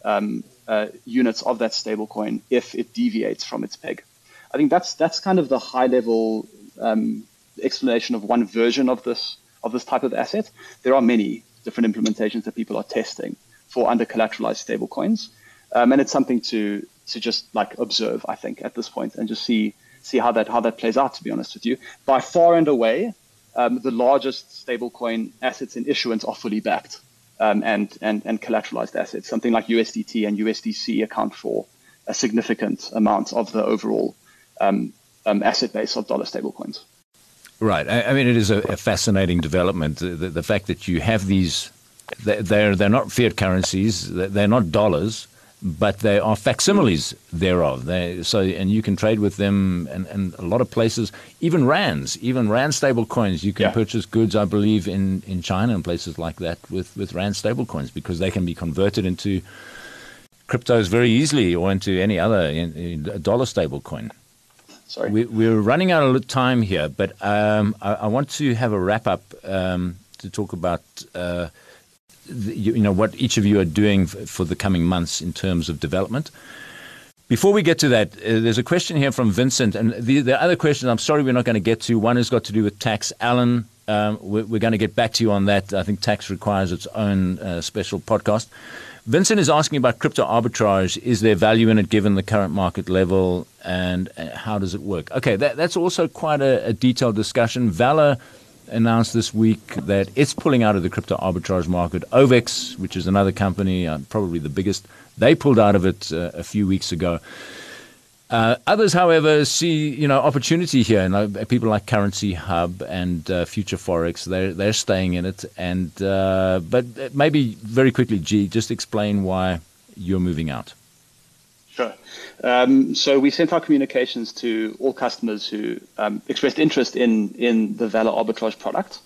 um, uh, units of that stablecoin if it deviates from its peg. I think that's that's kind of the high level um, explanation of one version of this of this type of asset. There are many different implementations that people are testing for under collateralized stablecoins, um, and it's something to to just like observe. I think at this point and just see see how that how that plays out. To be honest with you, by far and away, um, the largest stablecoin assets in issuance are fully backed um, and, and, and collateralized assets. Something like USDT and USDC account for a significant amount of the overall um, um, asset base of dollar stablecoins. Right. I, I, mean, it is a, a fascinating development. The, the, the, fact that you have these, they're, they're not fiat currencies, they're not dollars, but they are facsimiles thereof. They, so, and you can trade with them, and, and a lot of places, even rands, even rand stable coins. You can yeah. purchase goods, I believe, in, in China and places like that with, with rand stable coins because they can be converted into cryptos very easily or into any other in, in dollar stable coin. Sorry. We, are running out of time here, but um, I, I, want to have a wrap up um, to talk about. Uh, you, know what each of you are doing for the coming months in terms of development. Before we get to that, uh, there's a question here from Vincent, and the, the other question I'm sorry we're not going to get to. One has got to do with tax. Alan, um, we're, we're, going to get back to you on that. I think tax requires its own uh, special podcast. Vincent is asking about crypto arbitrage. Is there value in it given the current market level, and uh, how does it work? Okay, that, that's also quite a, a detailed discussion. VALR announced this week that it's pulling out of the crypto arbitrage market. OVEX, which is another company, uh, probably the biggest, they pulled out of it uh, a few weeks ago. Uh, others, however, see you know opportunity here. And uh, people like Currency Hub and uh, Future Forex, they're they're staying in it. And uh, but maybe very quickly, G, just explain why you're moving out. Sure. Um, so we sent our communications to all customers who um, expressed interest in in the VALR Arbitrage product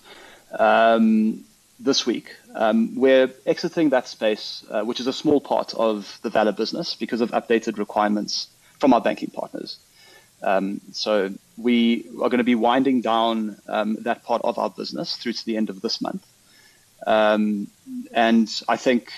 um, this week. Um, we're exiting that space, uh, which is a small part of the VALR business, because of updated requirements from our banking partners. Um, so we are going to be winding down um, that part of our business through to the end of this month. and I think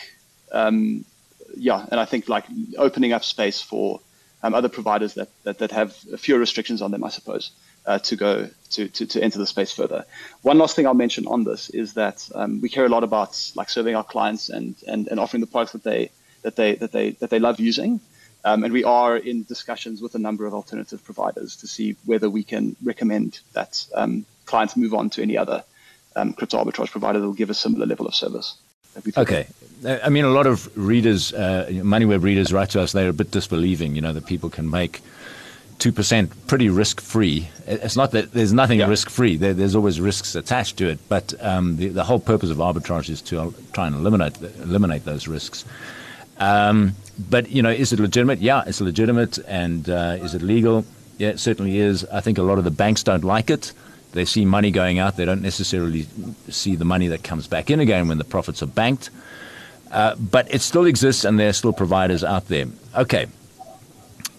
yeah, and I think like opening up space for um, other providers that, that, that have fewer restrictions on them, I suppose, uh, to go to, to, to enter the space further. One last thing I'll mention on this is that um, we care a lot about like serving our clients and, and, and offering the products that they that they that they that they love using. Um, and we are in discussions with a number of alternative providers to see whether we can recommend that um, clients move on to any other um, crypto arbitrage provider that will give a similar level of service. Okay. I mean, a lot of readers, uh, MoneyWeb readers, write to us. They're a bit disbelieving. You know that people can make two percent pretty risk free. It's not that there's nothing yeah. risk free. There, there's always risks attached to it. But um, the, the whole purpose of arbitrage is to try and eliminate eliminate those risks. Um, but you know, is it legitimate? Yeah, it's legitimate. And uh, is it legal? Yeah, it certainly is. I think a lot of the banks don't like it. They see money going out. They don't necessarily see the money that comes back in again when the profits are banked. Uh, but it still exists, and there are still providers out there. Okay.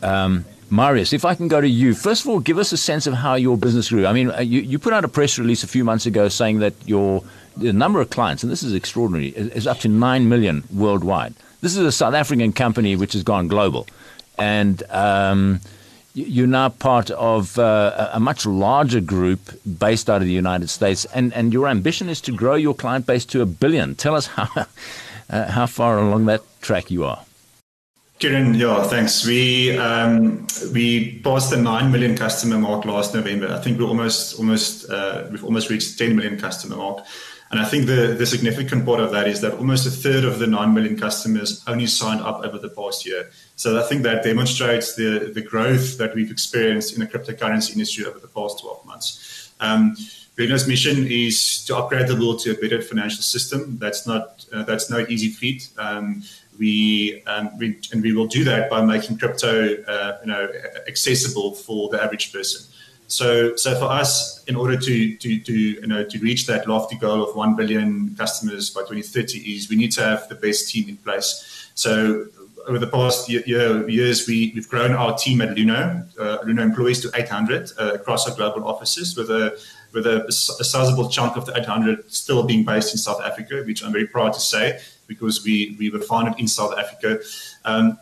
Um, Marius, if I can go to you, first of all, give us a sense of how your business grew. I mean, uh, you, you put out a press release a few months ago saying that your the number of clients, and this is extraordinary, is up to 9 million worldwide. This is a South African company which has gone global. And um, you're now part of uh, a much larger group based out of the United States, and, and your ambition is to grow your client base to a billion. Tell us how, uh, how far along that track you are. Ciaran, yeah, thanks. We um, we passed the nine million customer mark last November. I think we're almost almost uh, we've almost reached ten million customer mark. And I think the, the significant part of that is that almost a third of the 9 million customers only signed up over the past year. So I think that demonstrates the, the growth that we've experienced in the cryptocurrency industry over the past 12 months. Um, mission is to upgrade the world to a better financial system. That's not uh, that's no easy feat. Um, we, um, we, and we will do that by making crypto uh, you know accessible for the average person. So, so for us, in order to, to, to, you know, to reach that lofty goal of 1 billion customers by 2030 is we need to have the best team in place. So over the past year, years, we, we've grown our team at Luno, uh, Luno employees to 800 uh, across our global offices with a, with a, a sizable chunk of the 800 still being based in South Africa, which I'm very proud to say because we, we were founded in South Africa. Um,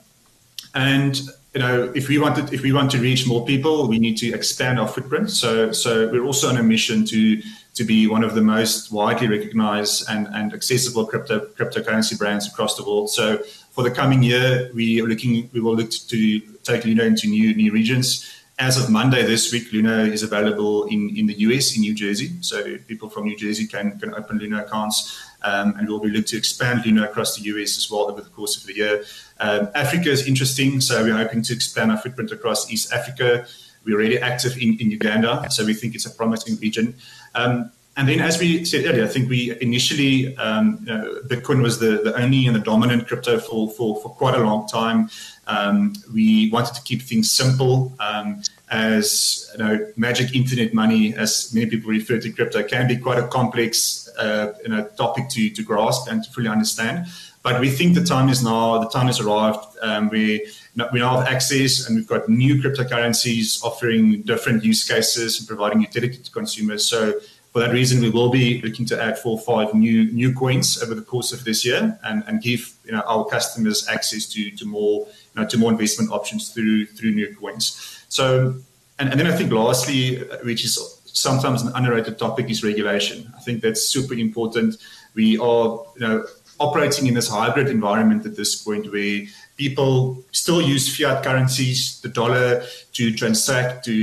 and you know, if we wanted, if we want to reach more people, we need to expand our footprint. So, so we're also on a mission to to be one of the most widely recognized and, and accessible crypto cryptocurrency brands across the world. So, for the coming year, we are looking, we will look to take Luno into new new regions. As of Monday this week, Luno is available in, in the US, in New Jersey. So people from New Jersey can, can open Luno accounts. Um, and we'll be looking to expand Luno across the US as well over the course of the year. Um, Africa is interesting, so we're hoping to expand our footprint across East Africa. We're already active in, in Uganda, so we think it's a promising region. Um, and then, as we said earlier, I think we initially, um, you know, Bitcoin was the, the only and the dominant crypto for, for, for quite a long time. Um, we wanted to keep things simple. Um, as you know, magic internet money, as many people refer to crypto, can be quite a complex uh, you know, topic to, to grasp and to fully understand. But we think the time is now, the time has arrived. Um, we, we now have access and we've got new cryptocurrencies offering different use cases and providing utility to consumers. So for that reason, we will be looking to add four or five new new coins over the course of this year and, and give you know, our customers access to, to more you know, to more investment options through through new coins. So, and, and then I think lastly, which is sometimes an underrated topic, is regulation. I think that's super important. We are you know operating in this hybrid environment at this point where people still use fiat currencies, the dollar, to transact, to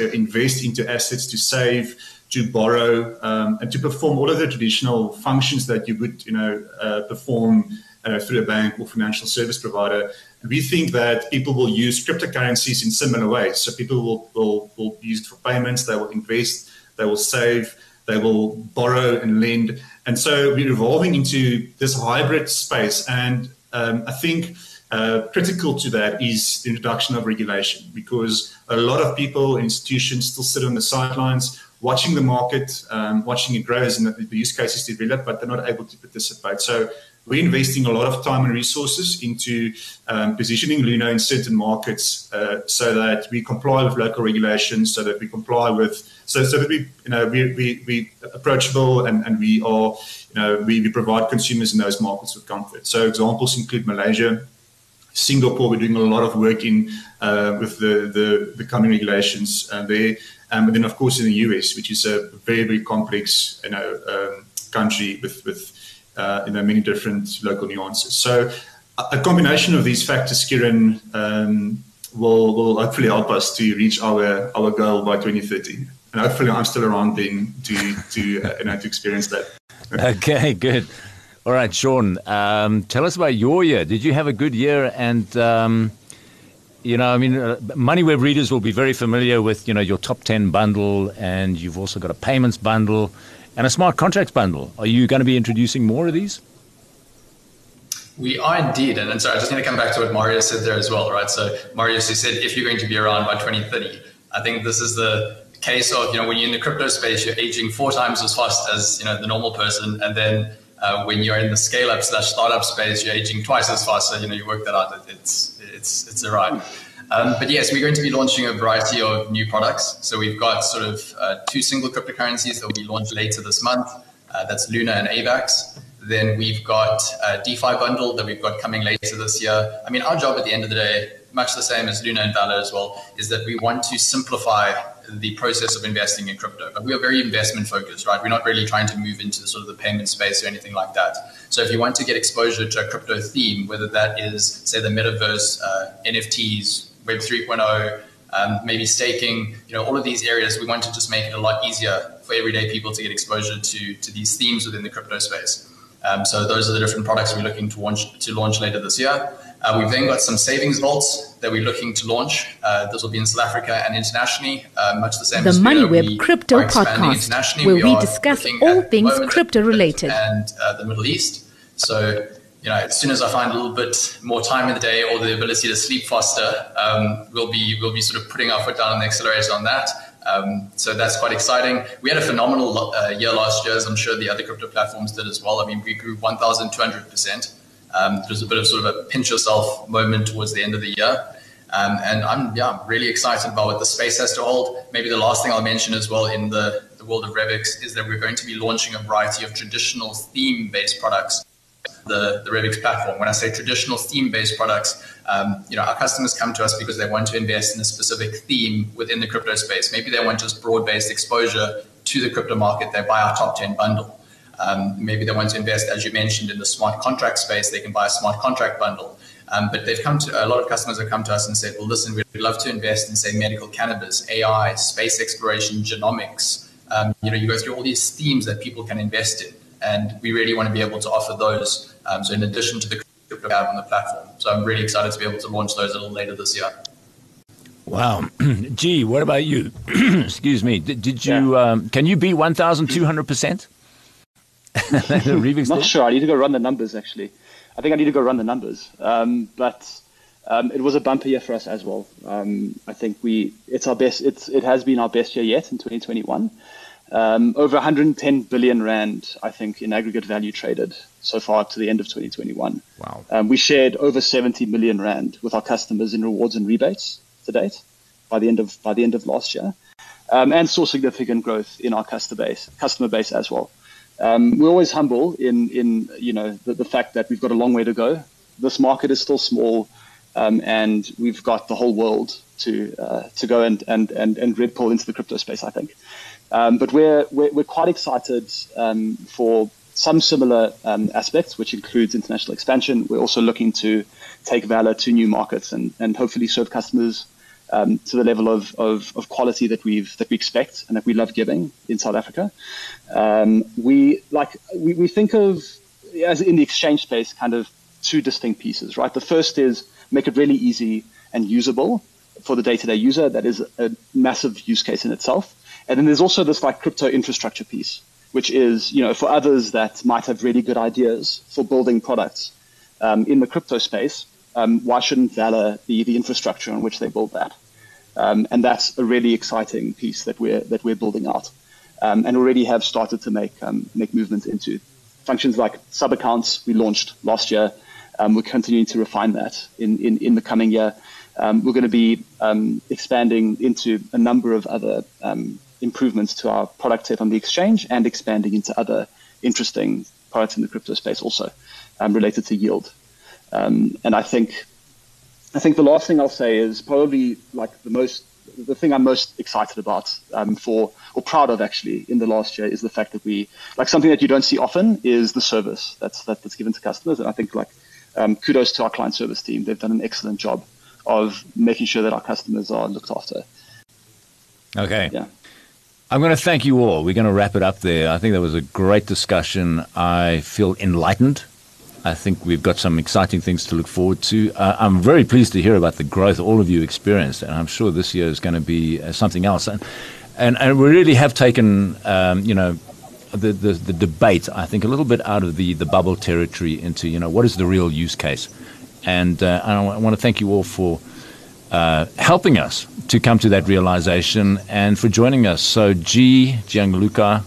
uh, invest into assets, to save to borrow um, and to perform all of the traditional functions that you would, you know, uh, perform uh, through a bank or financial service provider. We think that people will use cryptocurrencies in similar ways. So people will, will, will use for payments, they will invest, they will save, they will borrow and lend. And so we're evolving into this hybrid space. And um, I think uh, critical to that is the introduction of regulation because a lot of people, institutions still sit on the sidelines watching the market, um, watching it grow the, the use cases develop, but they're not able to participate. So we're investing a lot of time and resources into um, positioning Luno in certain markets uh, so that we comply with local regulations, so that we comply with, so, so that we, you know, we, we, we approachable and, and we are, you know, we, we provide consumers in those markets with comfort. So examples include Malaysia, Singapore, we're doing a lot of work in uh, with the, the, the coming regulations uh, there. Um, and then, of course, in the US, which is a very, very complex you know, um, country with, with uh, you know, many different local nuances. So, a combination of these factors, Ciaran, um, will, will hopefully help us to reach our, our goal by 2030. And hopefully, I'm still around then to, to, uh, you know, to experience that. okay, good. All right, Sean, um, tell us about your year. Did you have a good year? And um, you know, I mean, uh, MoneyWeb readers will be very familiar with, you know, your top 10 bundle, and you've also got a payments bundle and a smart contracts bundle. Are you going to be introducing more of these? We are indeed. And, and so I just need to come back to what Mario said there as well, right? So Mario said, if you're going to be around by 2030, I think this is the case of, you know, when you're in the crypto space, you're aging four times as fast as, you know, the normal person. And then uh, when you're in the scale up slash startup space, you're aging twice as fast. So, you know, you work that out. It's, it's it's a ride. Um, but yes, we're going to be launching a variety of new products. So we've got sort of uh, two single cryptocurrencies that will be launched later this month. Uh, that's Luna and AVAX. Then we've got a DeFi bundle that we've got coming later this year. I mean, our job at the end of the day, much the same as Luno and VALR as well, is that we want to simplify the process of investing in crypto. But we are very investment focused, right? We're not really trying to move into the sort of the payment space or anything like that. So if you want to get exposure to a crypto theme, whether that is, say, the metaverse, uh, NFTs, Web 3.0, um, maybe staking, you know, all of these areas, we want to just make it a lot easier for everyday people to get exposure to, to these themes within the crypto space. Um, so those are the different products we're looking to launch, to launch later this year. Uh, we've then got some savings vaults that we're looking to launch. Uh, this will be in South Africa and internationally, uh, much the same as the MoneyWeb Crypto Podcast, where we, we discuss all things crypto related. And uh, the Middle East. So, you know, as soon as I find a little bit more time in the day or the ability to sleep faster, um, we'll be we'll be sort of putting our foot down on the accelerator on that. Um, so that's quite exciting. We had a phenomenal uh, year last year, as I'm sure the other crypto platforms did as well. I mean, we grew 1,200 percent. Um, there was a bit of sort of a pinch yourself moment towards the end of the year. Um, and I'm yeah, really excited about what the space has to hold. Maybe the last thing I'll mention as well in the, the world of Revix is that we're going to be launching a variety of traditional theme-based products. The, the Revix platform. When I say traditional theme-based products, um, you know, our customers come to us because they want to invest in a specific theme within the crypto space. Maybe they want just broad-based exposure to the crypto market. They buy our top 10 bundle. Um, maybe they want to invest, as you mentioned, in the smart contract space. They can buy a smart contract bundle. Um, but they've come to a lot of customers have come to us and said, "Well, listen, we'd love to invest in say medical cannabis, AI, space exploration, genomics. Um, you know, you go through all these themes that people can invest in, And we really want to be able to offer those. Um, so in addition to the crypto we have on the platform. So I'm really excited to be able to launch those a little later this year. Wow. G, what about you? Excuse me. Did, did you, yeah. um, can you be 1,200%? Not sure. I need to go run the numbers, actually. I think I need to go run the numbers. Um, but um, it was a bumper year for us as well. Um, I think we, it's our best, it's, it has been our best year yet in 2021. Um, over 110 billion rand, I think, in aggregate value traded so far to the end of 2021. Wow. Um, we shared over 70 million rand with our customers in rewards and rebates to date by the end of by the end of last year, um, and saw significant growth in our customer base customer base as well. Um, we're always humble in in you know the, the, fact that we've got a long way to go. This market is still small, um, and we've got the whole world to uh, to go and and and and red pull into the crypto space. I think. Um, but we're, we're, we're quite excited um, for some similar um, aspects, which includes international expansion. We're also looking to take VALR to new markets and, and hopefully serve customers um, to the level of, of, of, quality that we've that we expect and that we love giving in South Africa. Um, we like we, we think of as in the exchange space kind of two distinct pieces, right? The first is make it really easy and usable for the day-to-day user. That is a massive use case in itself. And then there's also this like crypto infrastructure piece, which is, you know, for others that might have really good ideas for building products um, in the crypto space, um, why shouldn't VALR be the infrastructure on which they build that? Um, and that's a really exciting piece that we're that we're building out, um, and already have started to make um, make movements into functions like sub accounts we launched last year. Um, we're continuing to refine that in, in, in the coming year. we're going to be expanding into a number of other improvements to our product set on the exchange and expanding into other interesting products in the crypto space also um, related to yield. Um, and I think I think the last thing I'll say is probably like the most the thing I'm most excited about um, for or proud of actually in the last year is the fact that we like something that you don't see often is the service that's that, that's given to customers. And I think like um, kudos to our client service team. They've done an excellent job of making sure that our customers are looked after. Okay. Yeah. I'm going to thank you all. We're going to wrap it up there. I think that was a great discussion. I feel enlightened. I think we've got some exciting things to look forward to. Uh, I'm very pleased to hear about the growth all of you experienced, and I'm sure this year is going to be uh, something else. And, and, and we really have taken, um, you know, the, the, the debate, I think, a little bit out of the, the bubble territory into, you know, what is the real use case? And uh, I want to thank you all for uh, helping us to come to that realization and for joining us. So, G, Gianluca,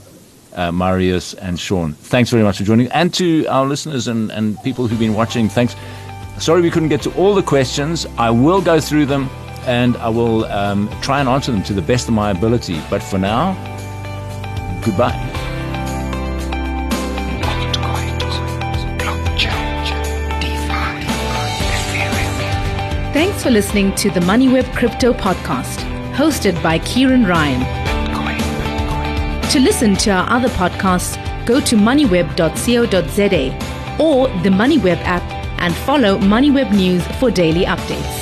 uh, Marius, and Sean, thanks very much for joining. And to our listeners and, and people who've been watching, thanks. Sorry we couldn't get to all the questions. I will go through them and I will um, try and answer them to the best of my ability. But for now, goodbye. Thanks for listening to the MoneyWeb Crypto Podcast, hosted by Ciaran Ryan. To listen to our other podcasts, go to moneyweb.co.za or the MoneyWeb app and follow MoneyWeb News for daily updates.